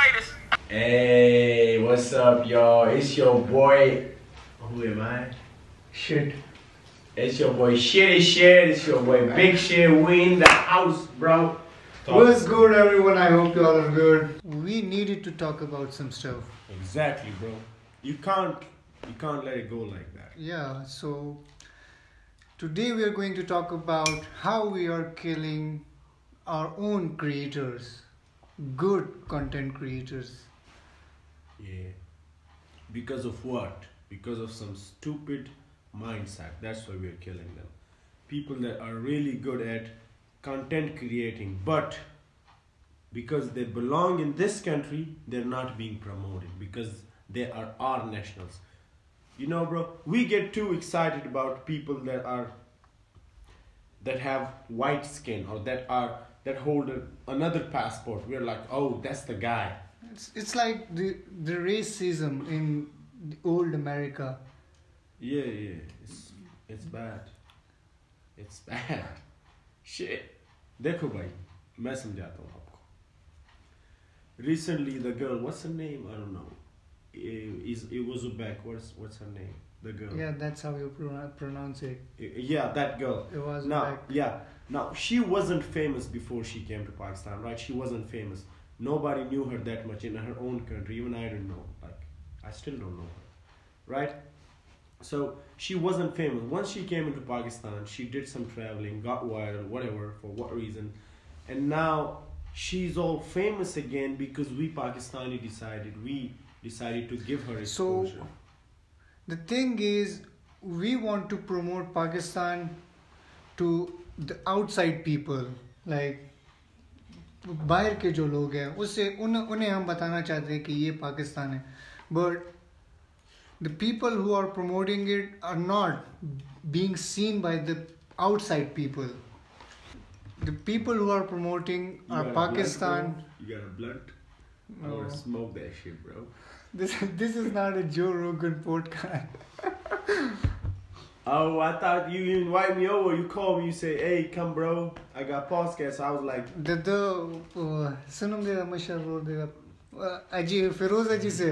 greatest. Hey, what's up, y'all? It's your boy. Who am I? Shit. It's your boy Shitty Shit. It's your boy Big Shit. We in the house, bro. What's good, everyone? I hope you all are good. We needed to talk about some stuff. Exactly, bro. You can't you can't let it go like that. Yeah, so today we are going to talk about how we are killing our own creators, good content creators. Yeah. Because of what? Because of some stupid mindset. That's why we're killing them. People that are really good at content creating, but because they belong in this country, they're not being promoted because they are our nationals. You know, bro, we get too excited about people that are that have white skin or that are that hold a, another passport. We're like, oh, that's the guy. It's, it's like the, the racism in the old America. Yeah, yeah, it's it's bad. It's bad. Shit. देखो भाई मैं समझाता हूँ आपको recently the girl what's her name I don't know Eh, is it was Uzbek what's what's her name The girl. Yeah, that's how you pro- pronounce it. Yeah that girl. It was now like yeah. Now she wasn't famous before she came to Pakistan right? She wasn't famous. Nobody knew her that much in her own country. Even I don't know like I still don't know her right? So she wasn't famous. Once she came into Pakistan she did some traveling got wild whatever for what reason. And now she's all famous again because we Pakistani decided we decided to give her So, exposure The thing is, we want to promote Pakistan to the outside people, like बाहर के जो लोग हैं उससे उन उन्हें हम बताना चाहते हैं कि ये पाकिस्तान है but the people who are promoting it are not being seen by the outside people the people who are promoting You are got a blunt, Pakistan bro? you got a blunt I No. wanna smoke that shit bro this this is not a Joe Rogan podcast Oh, I thought you invite me over. You call me. You say, "Hey, come, bro. I got podcast." So I was like, The the uh, sunume mashar road de aji Feroz aji se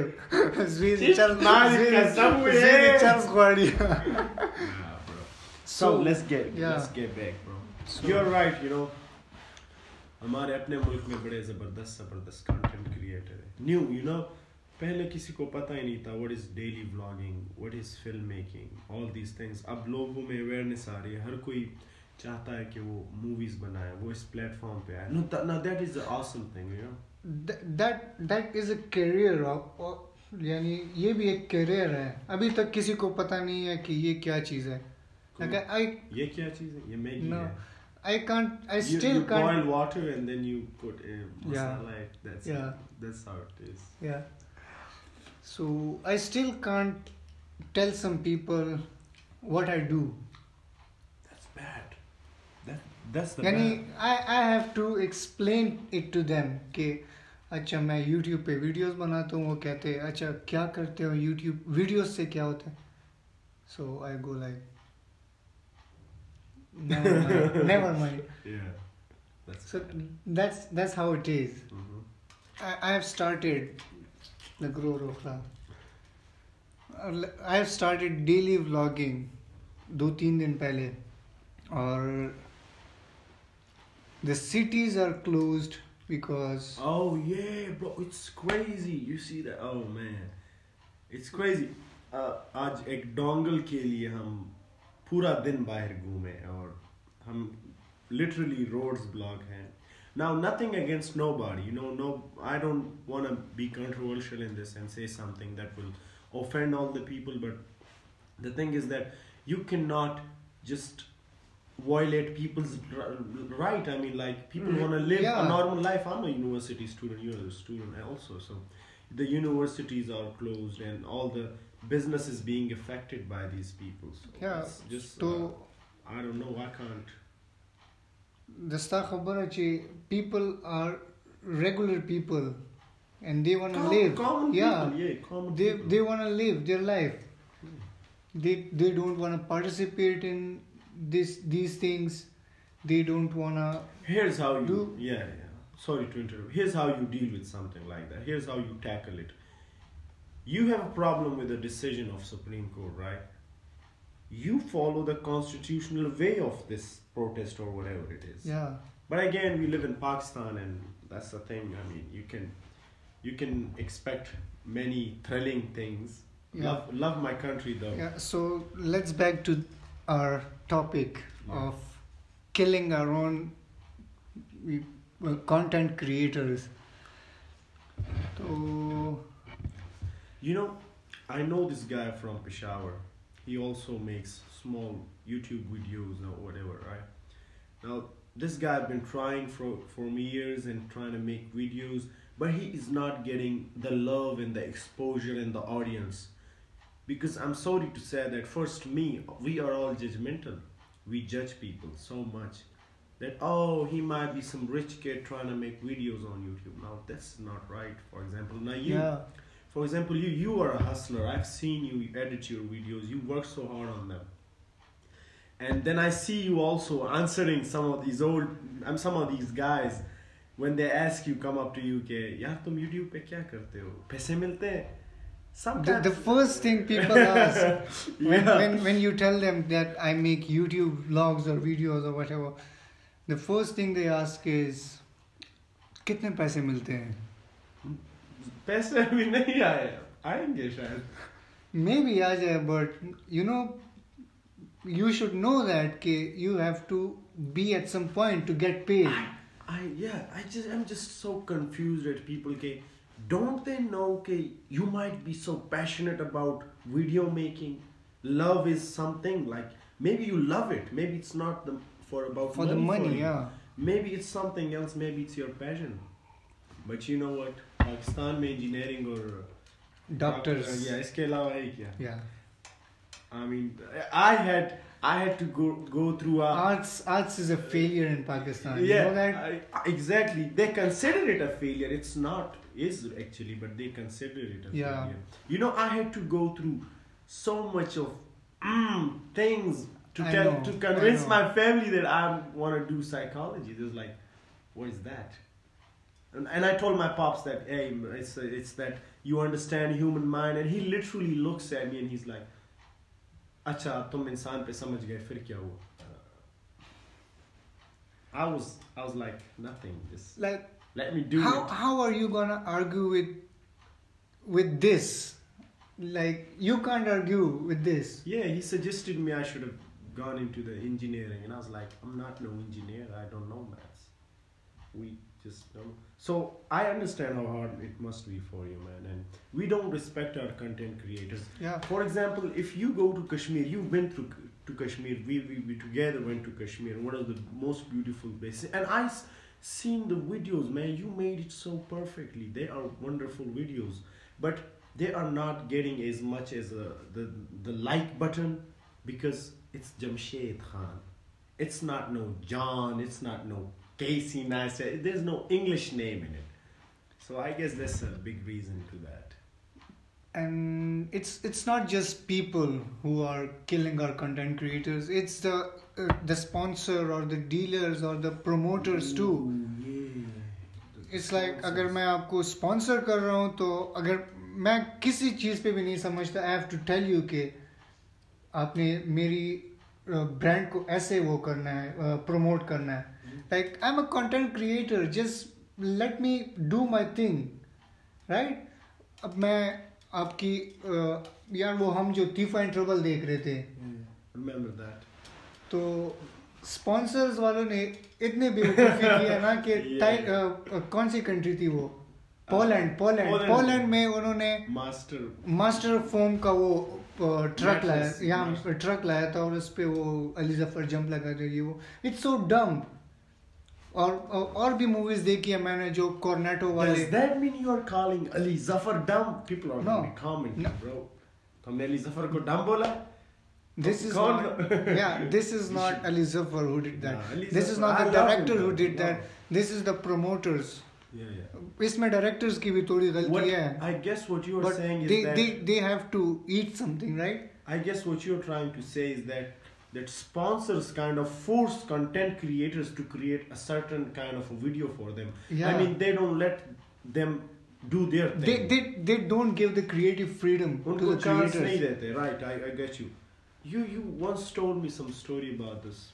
Zviz Just Charles mind Zviz it, somewhere. Zviz Charles Guardia "Nah, bro." So, So, let's get yeah. let's get back, bro. So- You're right. You know, हमारे अपने मुल्क में बड़े जबरदस्त जबरदस्त content creator है new you know पहले किसी को पता ही नहीं था what is daily vlogging what is film making all these things अब लोगों में अवेयरनेस आ रही है हर कोई चाहता है कि वो मूवीज़ बनाए वो इस प्लेटफॉर्म पे आए no no that is the awesome thing you know is a career of of- यानी ये भी एक करियर है अभी तक किसी को पता नहीं है कि ये क्या चीज़ है like I ये क्या चीज़ है ये मैगी no है I can't I you, still you can't boil water and then you put in Yeah. masala. That's Yeah. it. That's how it is. yeah so I still can't tell some people what I do That's bad. That that's the यानी bad. I I have to explain it to them कि अच्छा मैं YouTube पे videos बनाता हूँ वो कहते हैं अच्छा क्या करते हो यूट्यूब वीडियोस से क्या होता है so I go like never mind Yeah. That's so bad. that's that's how it is Mhm. I, I have started the have started daily vlogging दो तीन दिन पहले और the cities are closed because Oh yeah, bro. It's crazy. You see that? Oh man, it's crazy. Uh, आज एक dongle के लिए हम पूरा दिन बाहर घूमे और हम literally roads block हैं. Now nothing against nobody. You know, no. I don't want to be controversial in this and say something that will offend all the people. But the thing is that you cannot just violate people's right. I mean, like people Mm, want to live a normal life. I'm a university student. You're a student also. So the universities are closed and all the business is being affected by these people. So Yeah, it's just so- uh, I don't know. I can't. The ستا خبره چې people are regular people and they want to live. common yeah, they they want to live their life. Hmm. They they don't want to participate in this these things. They don't want to here's how you yeah yeah. Sorry to interrupt. Here's how you deal with something like that. Here's how you tackle it. You have a problem with the decision of supreme court right? You follow the constitutional way of this protest or whatever it is. Yeah. But again, we live in Pakistan, and that's the thing. I mean, you can, you can expect many thrilling things. Yeah. Love, love my country though. Yeah, so let's back to our topic Yeah. of killing our own we- well, content creators. So, You know, I know this guy from Peshawar. He also makes small YouTube videos or whatever, right? Now, this guy I've been trying for for years and trying to make videos, but he is not getting the love and the exposure and the audience. Because I'm sorry to say that first me, we are all judgmental. We judge people so much that oh he might be some rich kid trying to make videos on YouTube. Now that's not right. For example, now you yeah, for example, you you are a hustler. I've seen you edit your videos. You work so hard on them. And then I see you also answering some of these old, um, some of these guys when they ask you, come up to you, कि यार तुम YouTube पे क्या करते हो? पैसे मिलते हैं? the, Sometimes. the first thing people ask when, Yeah. when, when you tell them that I make YouTube vlogs or videos or whatever, the first thing they ask is कितने पैसे मिलते हैं पैसे अभी नहीं आए आएंगे शायद maybe आ जाए but you know you should know that कि you have to be at some point to get paid I yeah, I just I'm just so confused at people. Okay, don't they know? Okay, you might be so passionate about video making. Love is something like maybe you love it. Maybe it's not the for about for the money you. yeah Maybe it's something else. Maybe it's your passion. But you know what? Pakistan में engineering or doctors yeah, इसके अलावा है क्या? yeah I mean, I had I had to go go through a arts arts is a failure in Pakistan you yeah, know that I- exactly. They consider it a failure. It's not is actually, but they consider it a Yeah. failure. You know, I had to go through so much of mm, things to I tell know, to I convince know. my family that I want to do psychology. They was like, "What is that?" And, and I told my pops that, "Hey, it's it's that you understand human mind." And he literally looks at me and he's like, "अच्छा तुम इंसान पे समझ गए फिर क्या हुआ?" I was I was like nothing. Just like let me do how it. how are you gonna argue with with this like you can't argue with this Yeah, he suggested me I should have gone into the engineering, and I was like, I'm not no engineer. I don't know maths. We just don't. So I understand how hard it must be for you, man. And we don't respect our content creators. yeah For example, if you go to Kashmir, you've been through to Kashmir. We, we, we together went to Kashmir, one of the most beautiful places. And I seen the videos, man. You made it so perfectly. They are wonderful videos, but they are not getting as much as uh, the the like button because it's Jamshed Khan. It's not no John. It's not no Casey Neistat. There's no English name in it. So I guess that's a big reason to that. and it's it's not just people who are killing our content creators it's the uh, the sponsor or the dealers or the promoters too. It's like अगर मैं आपको sponsor कर रहा हूँ तो अगर मैं किसी चीज़ पे भी नहीं समझता I have to tell you कि आपने मेरी ब्रांड को ऐसे वो करना है प्रमोट करना है I am a content creator just let me do my thing right अब मैं आपकी यार वो हम जो तीफा एंड ट्रबल देख रहे थे। Remember that. तो स्पॉन्सर्स वालों ने इतने बेवकूफ़ी किया ना कि कौन सी कंट्री थी वो? पोलैंड पोलैंड पोलैंड में उन्होंने Master. मास्टर फोम का वो ट्रक लाया यहाँ ट्रक लाया था और उस पे वो अली ज़फ़र जंप लगा रही वो। इट्स सो डम और और भी मूवीज़ देखी है मैंने जो कॉर्नेटो वाले Does that mean you are calling Ali Zafar dumb? People are No. gonna be commenting, No. bro. तुमने अली ज़फ़र को dumb बोला? This is कौन- not, yeah. This is not Ali Zafar who did that. Yeah, Ali this is not the love him, director who did that. This is the promoters. Yeah, yeah. इसमें directors की भी थोड़ी गलती है I guess what you are but saying is they, that they they have to eat something right I guess what you're trying to say is that sponsors kind of force content creators to create a certain kind of video for them. Yeah. I mean, they don't let them do their thing. They, they, they don't give the creative freedom to the creators. Right, I, I get you. You you once told me some story about this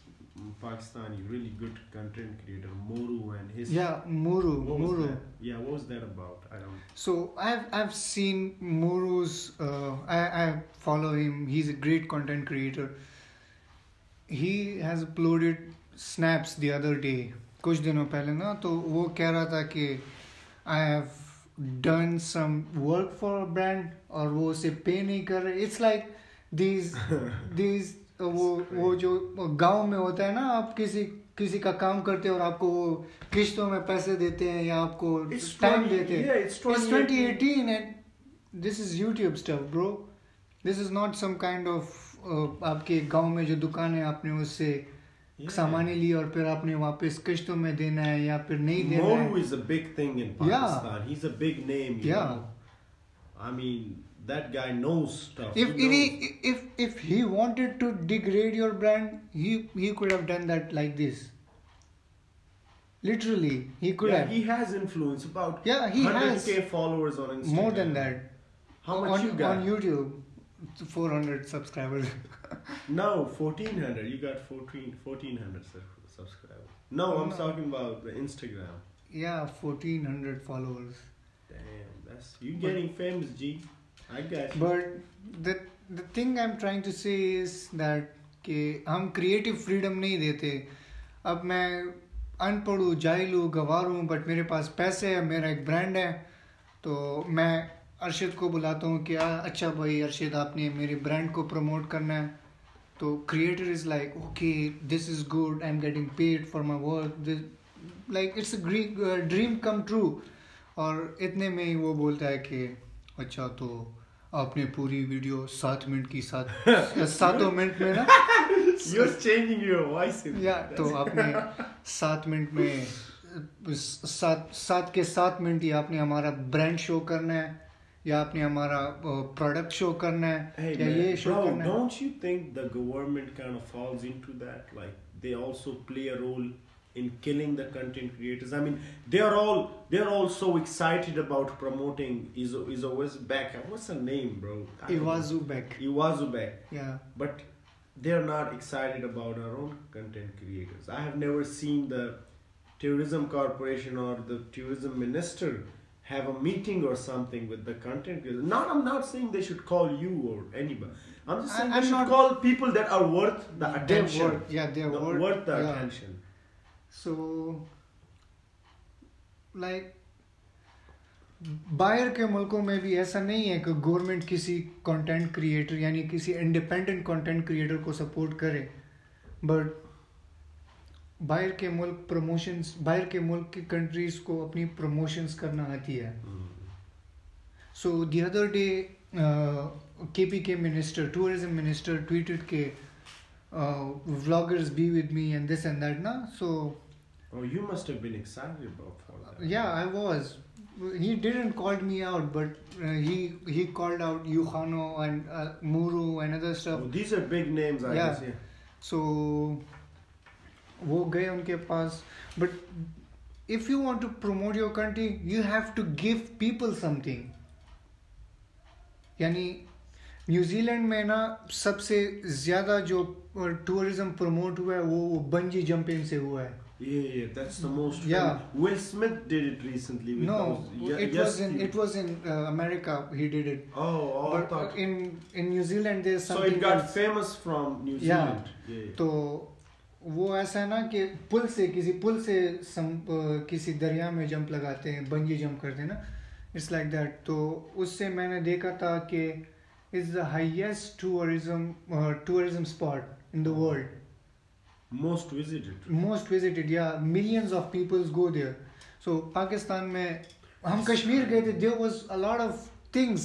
Pakistani really good content creator Mooroo and his yeah Mooroo Mooroo yeah what was that about I don't so I've I've seen Mooroo's uh, I I follow him he's a great content creator he has uploaded snaps the other day कुछ दिनों पहले ना तो वो कह रहा था कि I have done some work for brand और वो उसे पे नहीं कर रहे। इट्स लाइक दीज दीज वो वो जो गाँव में होता है ना आप किसी किसी का काम करते हैं और आपको वो किश्तों में पैसे देते हैं या आपको टाइम देते हैं। It's 2018 and this is YouTube stuff bro this is not some kind of आपके गांव में जो दुकान है आपने उससे Yeah. सामान ली और फिर आपने वापस किश्तों में देना है या फिर नहीं देना Moru है is a big thing in Yeah. Pakistan he's a big name you Yeah. know. I mean that guy knows stuff if he if, knows. he, if if he wanted to degrade your brand he he could have done that like this literally he could yeah, have he has influence about Yeah, he 100k has. followers on Instagram more than that how much on, you got on youtube 400 subscribers No, 1400. You got 14, 1400 sub- subscribers. No, I'm No. talking about the Instagram. yeah 1400 followers Damn, that's you getting but, famous, G. I got you. But the the thing I'm trying to say is that कि हम creative freedom नहीं देते अब मैं अनपढ़ हूँ जाहिल हूँ गवार हूँ बट मेरे पास पैसे है मेरा एक ब्रांड है तो मैं अरशद को बुलाता हूँ कि "आ, अच्छा भाई अरशद आपने मेरे ब्रांड को प्रमोट करना है। तो creator is like okay this is good I am getting paid for my work this like it's dream come true और इतने में ही वो बोलता है कि अच्छा तो आपने पूरी वीडियो सात मिनट की सात सातों मिनट में ना? You're changing your voice. या तो आपने सात मिनट में सात सात के सात मिनट ही आपने हमारा ब्रांड शो करना है। या आपने हमारा प्रोडक्ट शो करना है hey, या man, ये शो bro, करना है? Don't you think the government kind of falls into that like they also play a role in killing the content creators. I mean they are all they are all so excited about promoting Is is always back. What's the name bro? Iwazu back. Eva zu Beck. yeah. But they are not excited about our own content creators. I have never seen the tourism corporation or the tourism minister have a meeting or something with the content creators. Not, I'm not saying they should call you or anybody. I'm just I- saying I'm they should not- call people that are worth the They're attention. worth- yeah, they're The- worth- worth the yeah. attention. So, like, बाहर के मुल्कों में भी ऐसा नहीं है कि government किसी कंटेंट क्रिएटर यानी किसी इंडिपेंडेंट कंटेंट क्रिएटर को सपोर्ट करे बट बाहर के मुल्क प्रमोशंस बाहर के मुल्क की कंट्रीज़ को अपनी प्रमोशंस करना आती है So the other day, uh, KPK minister, tourism minister tweeted ke uh, vloggers be with me and this and that, na. So Oh, you must have been excited about that. yeah, I was. He didn't call me out, but uh, he he called out Yuhano and uh, Muru and other stuff. Oh, these are big names, I Yeah. guess. Yeah. So वो गए उनके पास। But if you want to promote your country you have to give people something यानी New Zealand में ना सबसे ज़्यादा जो tourism promote हुआ है वो बंजी जंपिंग से हुआ है। तो वो ऐसा है ना कि पुल से किसी पुल से सम, किसी दरिया में जंप लगाते हैं बंजी जंप करते हैं ना इट्स लाइक दैट तो उससे मैंने देखा था कि is the highest tourism tourism spot in the world Most visited. Most visited या millions of peoples go there so Pakistan में हम कश्मीर गए थे there was a lot of things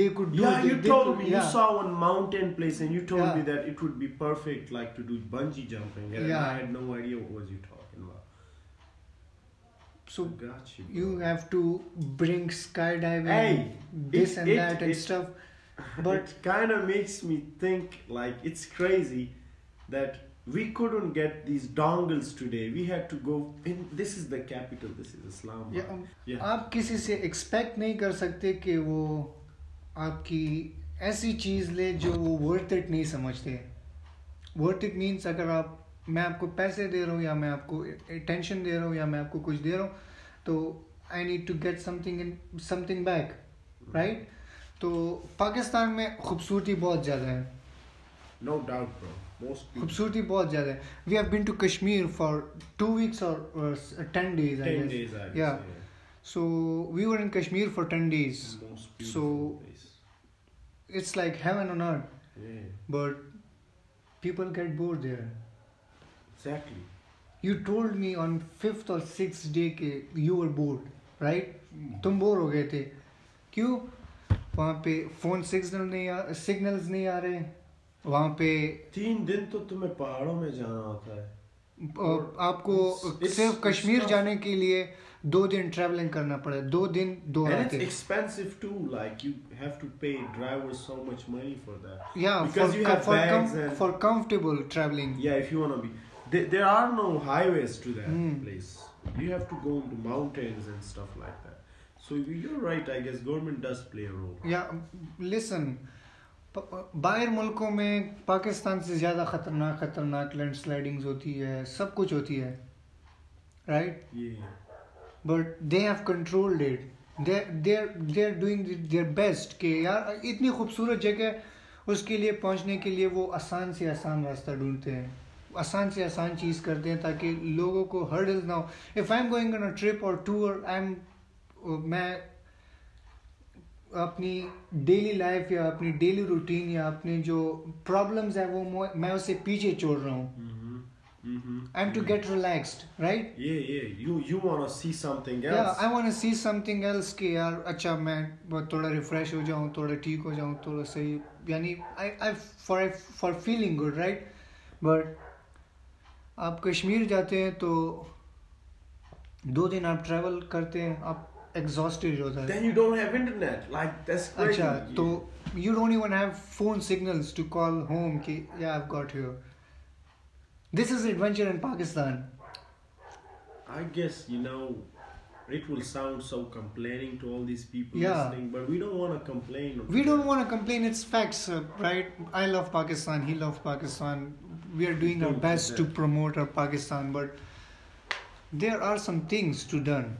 they could do Yeah, you told me you saw one mountain place and you told Yeah. me that it would be perfect like to do bungee jumping and Yeah. I had no idea what was you talking about. so Got you. bro. you have to bring skydiving Hey, this it- and it- that and it- stuff but it kind of makes me think like it's crazy that we couldn't get these dongles today. We had to go in. This is the capital. This is Islam. या- Yeah. आप किसी से expect नहीं कर सकते कि वो आपकी ऐसी चीज़ ले जो वो वर्थ इट नहीं समझते। वर्थ इट मीन्स अगर आप मैं आपको पैसे दे रहा हूँ या मैं आपको अटेंशन दे रहा हूँ या मैं आपको कुछ दे रहा हूँ तो I need to get something in something back right तो पाकिस्तान में खूबसूरती बहुत ज़्यादा है। No doubt people. खूबसूरती बहुत ज़्यादा है। We have been to Kashmir for two weeks और ten days Ten so we guess. Yeah. So we were in Kashmir for 10 days. Most So- beautiful place. It's like heaven on earth, Yeah. but people get bored there. Exactly. You told me on fifth or sixth day के you were bored, right? तुम bore हो गए थे क्यों वहाँ पे phone signal नहीं आ signals नहीं आ रहे वहाँ पे तीन दिन तो तुम्हें पहाड़ों में जाना होता है अ, आपको It's- it's- सिर्फ it's कश्मीर tough. जाने के लिए दो दिन ट्रैवलिंग करना पड़ा दो दिन दो and it's रातें expensive too like you have to pay drivers so much money for that yeah because for, you have for, bags com- and for comfortable traveling yeah if you want to be there, there are no highways to that Hmm. place you have to go into mountains and stuff like that so you're right i guess government does play a role या listen बाहर मुल्कों में पाकिस्तान से ज़्यादा ख़तरनाक ख़तरनाक लैंडस्लाइडिंग्स होती है सब कुछ होती है right but they have controlled it they they are doing their best कि यार इतनी खूबसूरत जगह उसके लिए पहुँचने के लिए वो आसान से आसान रास्ता ढूंढते हैं। आसान से आसान चीज़ करते हैं ताकि लोगों को हर्डल्स ना हो। If I am going on a trip और टूर आई एम मैं अपनी डेली लाइफ या अपनी डेली रूटीन या अपने जो प्रॉब्लम्स है वो मैं उसे पीछे छोड़ रहा हूँ। Mm-hmm. Mm-hmm. I am to get relaxed right yeah yeah. You you want to see something else. Yeah, I want to see something else कि यार अच्छा मैं थोड़ा रिफ्रेश हो जाऊँ थोड़ा ठीक हो जाऊँ थोड़ा सही। यानी I I for for feeling good right but आप कश्मीर जाते हैं तो दो दिन आप ट्रैवल करते हैं आप एग्जॉस्टेड हो जाते हैं then you don't have internet like that's crazy अच्छा तो you don't even have phone signals to call home कि या I got here this is adventure in Pakistan I guess you know it will sound so complaining to all these people Yeah. listening, but we don't want to complain. We don't want to complain. It's facts, uh, right? I love Pakistan. He loves Pakistan. We are doing our Don't do best to that. promote our Pakistan, but there are some things to done.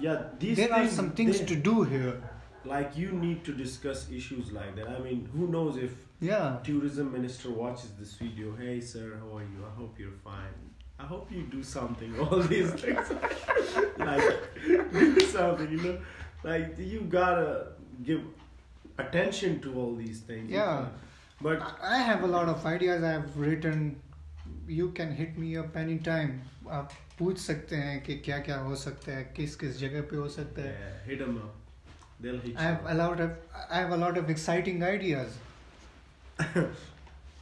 Yeah, these there are some things they- to do here. Like you need to discuss issues like that. I mean, who knows if Yeah. tourism minister watches this video? Hey, sir, how are you? I hope you're fine. I hope you do something. All these things, like do something. You know, like you gotta give attention to all these things. Yeah. But I have a lot of ideas. I have written. You can hit me up anytime. आप पूछ सकते हैं कि क्या क्या हो सकता है किस किस जगह पे हो सकता है yeah, hit them up. They'll hit I you. have a lot of I have a lot of exciting ideas.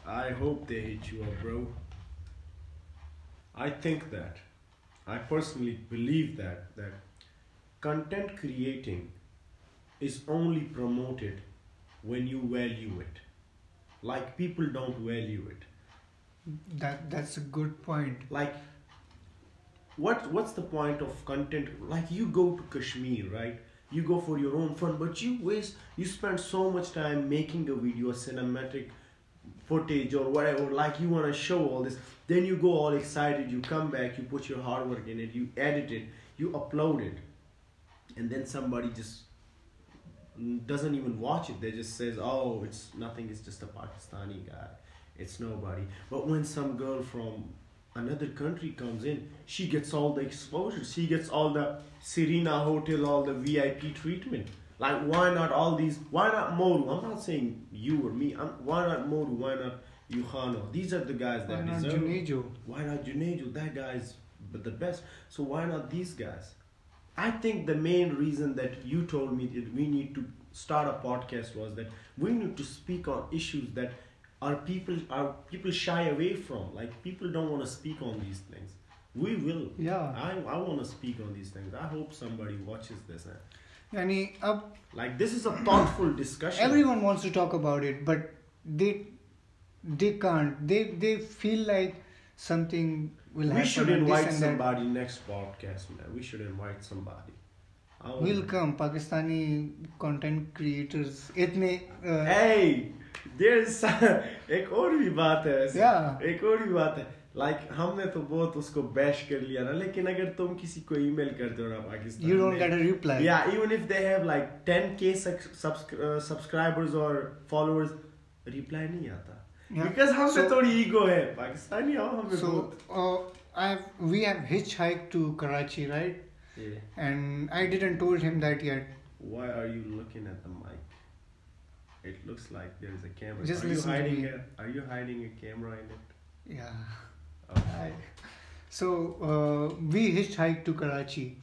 I hope they hit you up, bro. I think that. I personally believe that that content creating is only promoted when you value it. Like people don't value it. That that's a good point. Like what what's the point of content like you go to Kashmir, right? You go for your own fun, but you waste you spend so much time making a video, a cinematic footage or whatever, like you wanna show all this. Then you go all excited, you come back, you put your hard work in it, you edit it, you upload it, and then somebody just doesn't even watch it. They just says, "Oh, it's nothing. It's just a Pakistani guy. It's nobody." But when some girl from another country comes in, she gets all the exposure. She gets all the Serena Hotel, all the VIP treatment. Like, why not all these? Why not Mooroo? I'm not saying you or me. I'm, why not Mooroo? Why not Yuhano? These are the guys that Why not deserve. it. Junejo? Why not Junejo? That guy's the best. So why not these guys? I think the main reason that you told me that we need to start a podcast was that we need to speak on issues that are people are people shy away from? Like people don't want to speak on these things. We will. Yeah. I, I want to speak on these things. I hope somebody watches this eh? and up, like this is a thoughtful discussion. everyone wants to talk about it but they they can't. They they feel like something will we happen should invite somebody that. next podcast man. We should invite somebody. We'll come, Pakistani content creators. Itne, uh, hey, there's एक और भी बात है ऐसे। Yeah. एक और भी बात है। लाइक like, हमने तो बहुत उसको बैश कर लिया ना लेकिन अगर तुम किसी को ईमेल करते हो ना Pakistan you don't get a reply या even if they have like 10k subscribers और फॉलोअर्स रिप्लाई नहीं आता। बिकॉज़ हम so, थोड़ी ईगो है। पाकिस्तानी हम हमें so, I have we have hitchhike to Karachi right and I didn't told him that yet why are you looking at the mic it looks like there is a camera Just are you listen to hiding me. a, are you hiding a camera in it Yeah. oh. I, so uh, we hitchhiked to Karachi,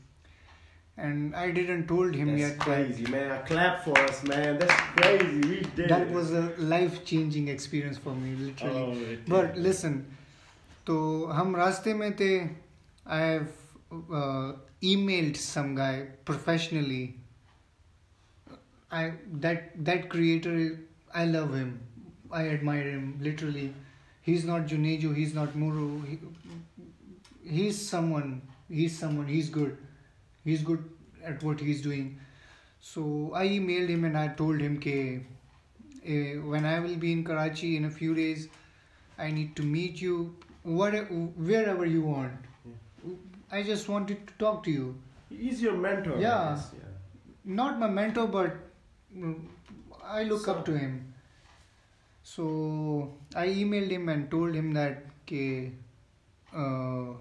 and I didn't told him That's yet crazy, man. Clap for us, man. That's crazy. We that did that it. was a life changing experience for me, literally. Oh, it But is. listen, तो हम रास्ते में थे I have uh, emailed some guy professionally. I that that creator I love him. I admire him literally. He's not Junejo, he's not Mooroo. He, he's someone. He's someone. He's good. He's good at what he's doing. So I emailed him and I told him ke, eh, when I will be in Karachi in a few days, I need to meet you whatever, wherever you want. I just wanted to talk to you. He's your mentor. Yeah. guess, yeah. Not my mentor, but I look so, up to him. So I emailed him and told him that okay, uh,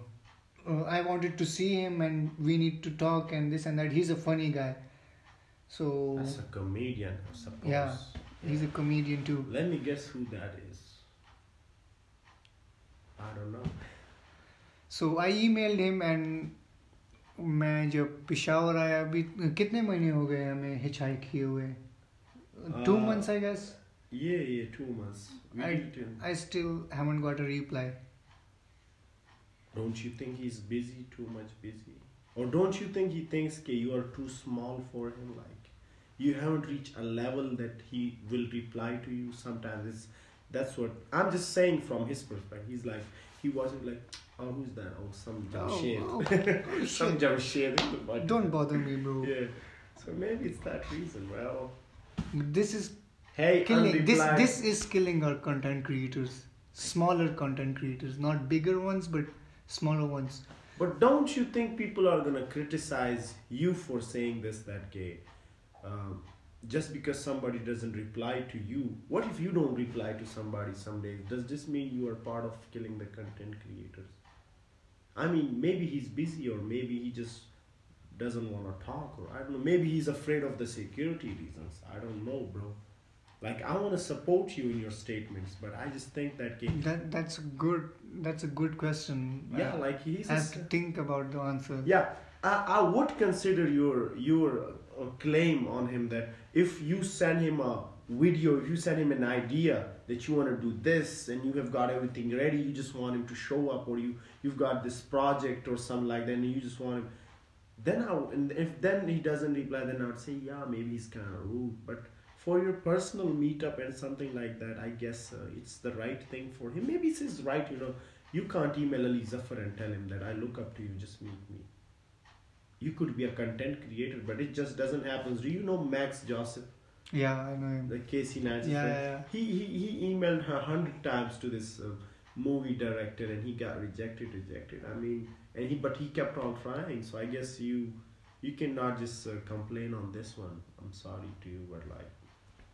uh, I wanted to see him and we need to talk and this and that. He's a funny guy. So as a comedian, I suppose. Yeah, yeah, he's a comedian too. Let me guess who that is. I don't know. So I emailed him and मैं जब पिशावर आया अभी कितने महीने हो गए हमें hitch किए हुए? टू मंथ्स आई गेस ये ये two months I still haven't got a reply don't you think he is busy too much busy और don't you think he thinks के you are too small for him like you haven't reach a level that he will reply to you sometimes that's what I am just saying from his perspective he is he wasn't like, oh, who's that? Oh, some Oh, Jamshed. oh, some shit. Jamshed. Don't bother me, bro. Yeah. So maybe it's that reason. Well, This is hey, killing. This this is killing our content creators. Smaller content creators, not bigger ones, but smaller ones. But don't you think people are gonna criticize you for saying this that gay? Um, just because somebody doesn't reply to you, what if you don't reply to somebody some days? Does this mean you are part of killing the content creators? I mean, maybe he's busy, or maybe he just doesn't want to talk, or I don't know. Maybe he's afraid of the security reasons. I don't know, bro. Like I want to support you in your statements, but I just think that. That that's a good. That's a good question. Yeah, like he's. I have to think about the answer. Yeah, I, I would consider your your uh, claim on him that if you send him a video, if you send him an idea that you want to do this and you have got everything ready, you just want him to show up, or you you've got this project or something like that, and you just want him. Then I and if then he doesn't reply, then I would say yeah maybe he's kind of rude, but. For your personal meetup and something like that, I guess uh, it's the right thing for him. Maybe it's his right, you know. You can't email Ali Zafar and tell him that I look up to you, just meet me you could be a content creator, but it just doesn't happen. Do you know Max Joseph, Yeah, I know him. the Casey Neistat Yeah, yeah, yeah. He, he he emailed her hundred times to this uh, movie director, and he got rejected, rejected. I mean, and he but he kept on trying. So I guess you you cannot just uh, complain on this one. I'm sorry to you, but like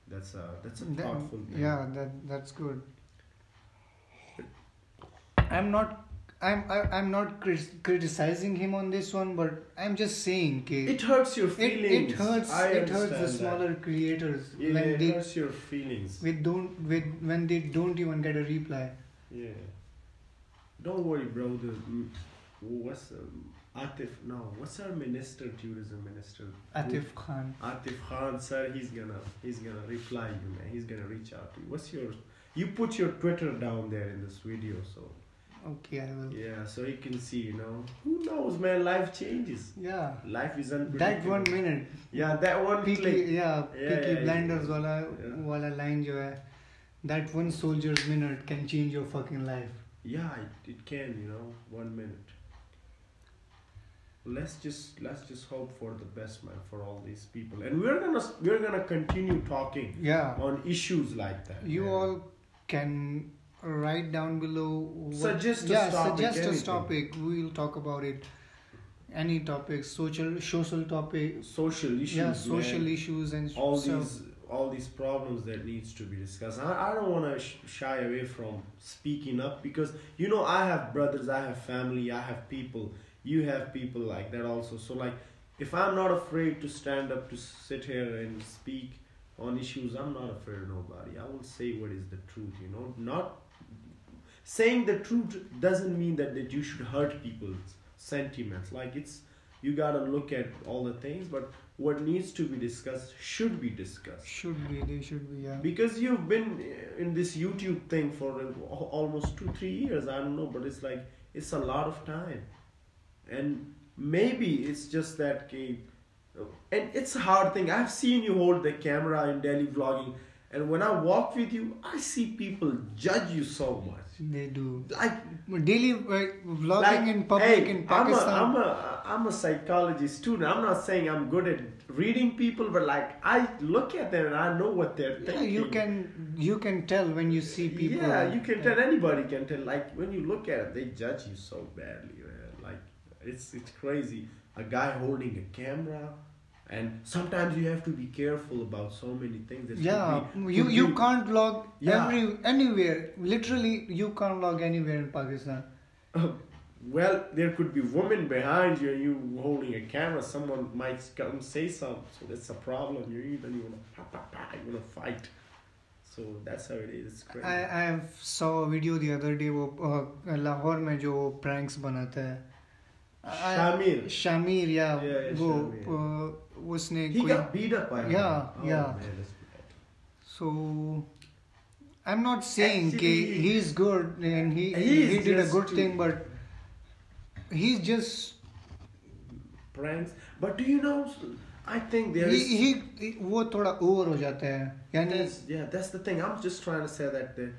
that's a that's a That- thoughtful thing. yeah, that that's good. I'm not. I'm I, I'm not crit- criticizing him on this one, but I'm just saying, It hurts your feelings. it hurts I it hurts the understand that. smaller creators Yeah, when it they hurts your feelings. with don't with when they don't even get a reply. Yeah. Don't worry, bro. The mm, what's um, Atif? No, what's our minister, tourism minister? Atif Khan. Atif Khan, sir. He's gonna he's gonna reply you, man. He's gonna reach out to you. What's your? You put your Twitter down there in this video, so Okay, I will. Yeah, so you can see, you know, who knows, man? Life changes. Yeah. Life is unpredictable. That one minute. Yeah, that one peaky, click. Yeah, yeah, peaky yeah, blinders yeah. wala wala line jo hai, that one soldier's minute can change your fucking life. Yeah, it, it can, you know, one minute. Let's just let's just hope for the best, man, for all these people, and we're gonna we're gonna continue talking. Yeah. On issues like that. You man. all can write down below. What, Suggest a yeah, topic, suggest anything. a topic. We'll talk about it. Any topics, social, social topic. social issues. yeah, social man. issues and all stuff. these all these problems that needs to be discussed. I, I don't want to sh- shy away from speaking up because you know I have brothers, I have family, I have people. You have people like that also. So like, if I'm not afraid to stand up to sit here and speak on issues, I'm not afraid of nobody. I will say what is the truth. You know, not saying the truth doesn't mean that that you should hurt people's sentiments. Like it's you gotta look at all the things, but what needs to be discussed should be discussed Should be, they should be, yeah. because you've been uh, in this youtube thing for almost two three years i don't know but it's like it's a lot of time and maybe it's just that okay, uh, and it's a hard thing i've seen you hold the camera in daily vlogging and when i walk with you i see people judge you so much They do. like Daily vlogging like, in public hey, in Pakistan. I'm a, I'm a I'm a psychology student. I'm not saying I'm good at reading people, but like I look at them and I know what they're yeah, thinking. you can you can tell when you see people. Yeah, you can tell anybody can tell. Like when you look at it, they judge you so badly, man. Like it's it's crazy. A guy holding a camera, and sometimes you have to be careful about so many things. That could Yeah, be- you could you be- can't vlog Yeah. every anywhere. Literally, you can't vlog anywhere in Pakistan. well, there could be women behind you and you holding a camera. Someone might come say something, so that's a problem. You're even you wanna pa, pa, pa, you wanna fight. So that's how it is. It's crazy. I I saw a video the other day वो uh, Lahore में जो pranks बनाता है I- Shamir. Shamir yeah, Yeah, yeah, वो Shamir. uh, उसने he कोई got beat up by her. Yeah, oh, yeah. Man, that's bad. so I'm not saying Actually, कि he's good and he He he, is did a just good too- thing but he's just pranks. But do you know? I think there he, is. he, he वो थोड़ा over हो जाता है यानी that's, yeah, that's the thing. I'm just trying to say that there,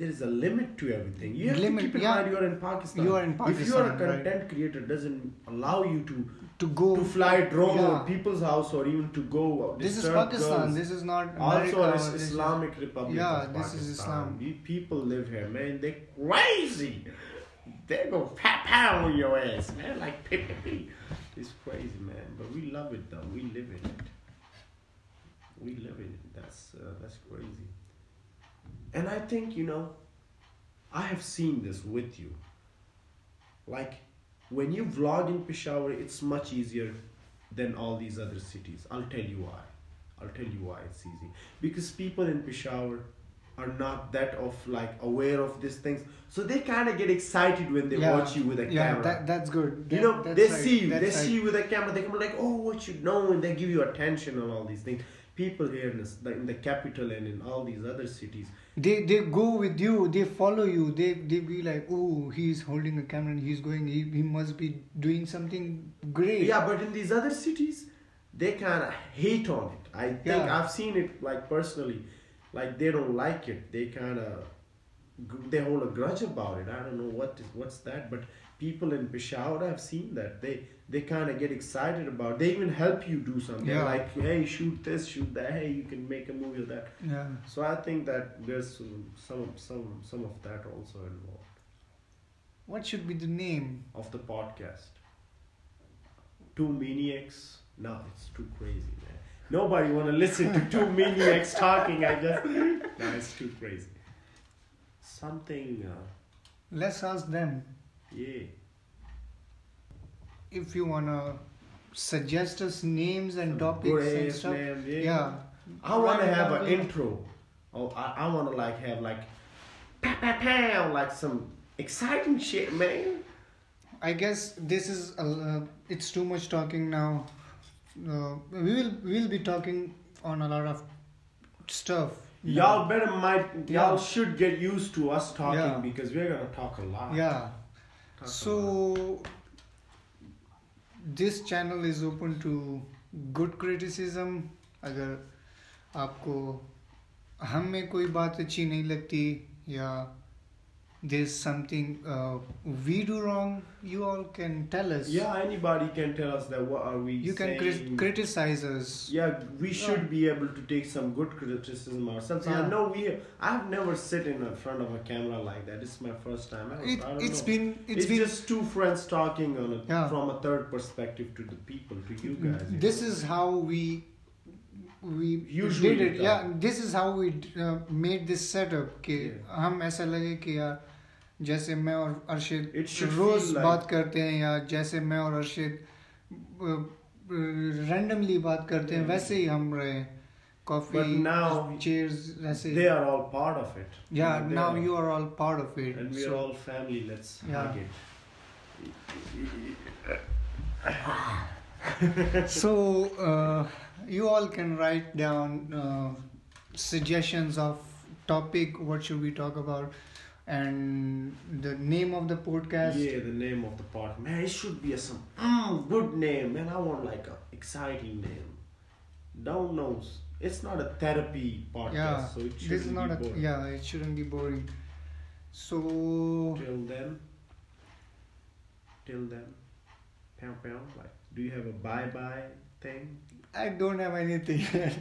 there is a limit to everything. You have Limit, to keep in yeah. mind you are in Pakistan. You are in Pakistan. If you are a Pakistan, right. content creator, doesn't allow you to to go to fly a drone Yeah. over people's house or even to go. this is Pakistan girls. this is not also America, this is- Islamic Republic. Yeah, of this is Pakistan. Islam. You people live here, man. They're crazy. They go pow pow on your ass, man. Like pee pee pee. It's crazy, man. But we love it though. We live in it. We live in it. That's uh, that's crazy. And I think you know, I have seen this with you. Like when you vlog in Peshawar, it's much easier than all these other cities. I'll tell you why. I'll tell you why it's easy. Because people in Peshawar are not that of like aware of these things, so they kind of get excited when they Yeah. watch you with a yeah camera. that, that's good you know, they right, see you. that's They right. see you with a camera. They come like, "Oh, what you know," and they give you attention on all these things. People here in, this, in the capital and in all these other cities, they they go with you they follow you they they be like oh he's holding a camera and he's going he, he must be doing something great Yeah, but in these other cities, they kind of hate on it. I think Yeah. I've seen it like personally, like they don't like it. They kind of they hold a grudge about it. I don't know what is what's that, but people in Peshawar, I've seen that they they kind of get excited about. They even help you do something Yeah. like hey shoot this, shoot that. Hey, you can make a movie of that. yeah So I think that there's some some some some of that also involved what should be the name of the podcast. Two maniacs. No, it's too crazy, man. Nobody wanna listen to two maniacs talking. I just no, it's too crazy. Something, uh, let's ask them yeah. if you wanna suggest us names and topics and stuff yeah. yeah I wanna it have an intro. Oh, I, I wanna like have like, pow pow pow, like some exciting shit, man. I guess this is uh, it's too much talking now. Uh, we will we will be talking on a lot of stuff. Y'all better might y'all Yeah. should get used to us talking Yeah. because we're gonna talk a lot. Yeah. so this channel is open to good criticism. अगर आपको हम में कोई बात अच्छी नहीं लगती या there's something uh, we do wrong you all can tell us Yeah, anybody can tell us that what are we you can saying. crit- criticize us Yeah, we should Yeah. be able to take some good criticism ourselves. I Yeah. know we. I've never sit in front of a camera like that. It's my first time. I, it, I don't it's know. been It's, it's been just two friends talking on a, Yeah. from a third perspective to the people, to you guys. you this know. is how we we Usually did it done. yeah this is how we uh, made this setup कि Yeah. हम ऐसा लगे कि यार जैसे मैं और Arshid It should rose feel like- बात करते हैं या जैसे मैं और अर्शिद रैंडमली बात करते हैं Yeah. वैसे ही हम रहे But कॉफी now- चेयर्स ऐसे They are all part of it. yeah They now are- you are all part of it And we so- are all family. Let's Yeah. hug it. so uh, you all can write down uh, suggestions of topic what should we talk about And the name of the podcast Yeah, the name of the part. Man, it should be a some mm, good name. Man, I want like a exciting name. Don't know. It's not a therapy podcast, Yeah, so it shouldn't this is not be a boring. yeah it shouldn't be boring so Till then, till then, pow pow. Like, do you have a bye bye thing? i don't have anything okay,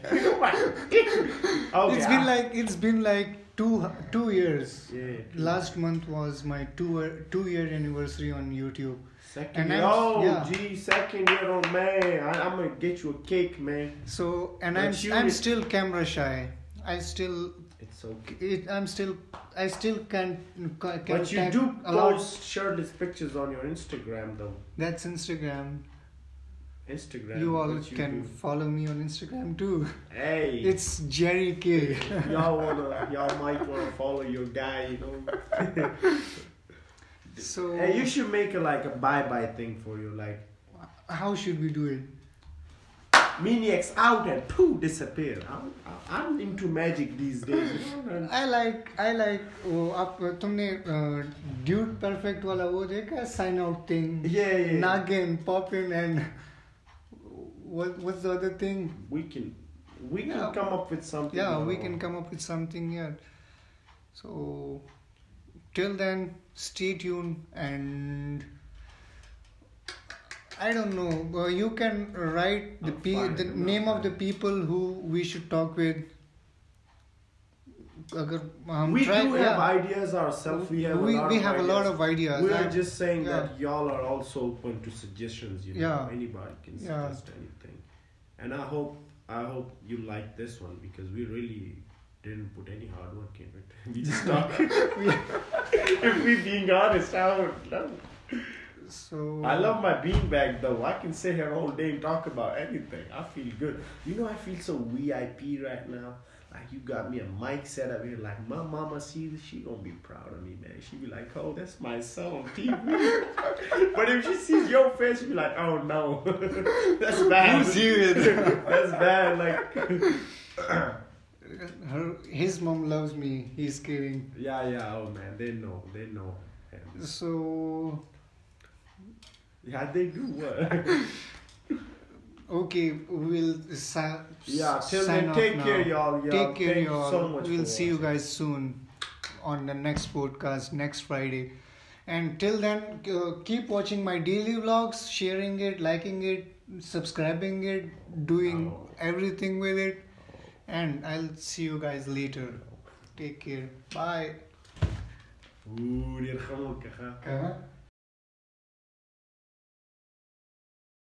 it's been like it's been like two two years yeah. last month was my two two year anniversary on youtube second and year. Oh, yeah. gee, second year old man. I, I'm gonna get you a cake, man. so and But i'm you- i'm still camera shy i still It's okay. it, I'm still I still can can But you do post shirtless pictures on your Instagram, though. That's Instagram. Instagram. you all what can do. follow me on Instagram too. Hey. It's Jerry K. y'all wanna, y'all might wanna follow your guy, you know. so hey, you should make a like a bye bye thing for you, like how should we do it? maniacs out and pooh disappear. I'm, I'm into magic these days. You know? and- I like I like वो आप तुमने duet perfect वाला वो देखा sign out thing Yeah, yeah. नागिन poppin and what what's the other thing? We can we yeah. can come up with something. Yeah, we can come up with something here. So till then, stay tuned and. I don't know. Uh, you can write the pe- the name of the people who we should talk with. Agar, um, we try, do have ideas ourselves. We have we, a lot, we of, have ideas. A lot of ideas. We are just saying yeah. that y'all are also open to suggestions. You know, yeah. anybody can suggest yeah. anything and I hope I hope you like this one because we really didn't put any hard work in it. We just talk. if we being honest, I would love. so I love my beanbag though. I can sit here all day and talk about anything. I feel good. You know, I feel so VIP right now. Like you got me a mic set up here. Like my mama sees she gonna be proud of me, man. She be like, "Oh, that's my son on TV." but if she sees your face, she be like, "Oh no, that's bad." Who's you? that's bad. Like, her his mom loves me he's kidding yeah, yeah. Oh man, they know. They know. So yeah, they do what. Okay, we'll sa- Yeah, till sign then, take now. care, y'all. y'all. Take care, Thank y'all. so much we'll see you guys soon on the next podcast next Friday. And till then, uh, keep watching my daily vlogs, sharing it, liking it, subscribing it, doing Oh. everything with it. And I'll see you guys later. Take care. Bye. Oeh,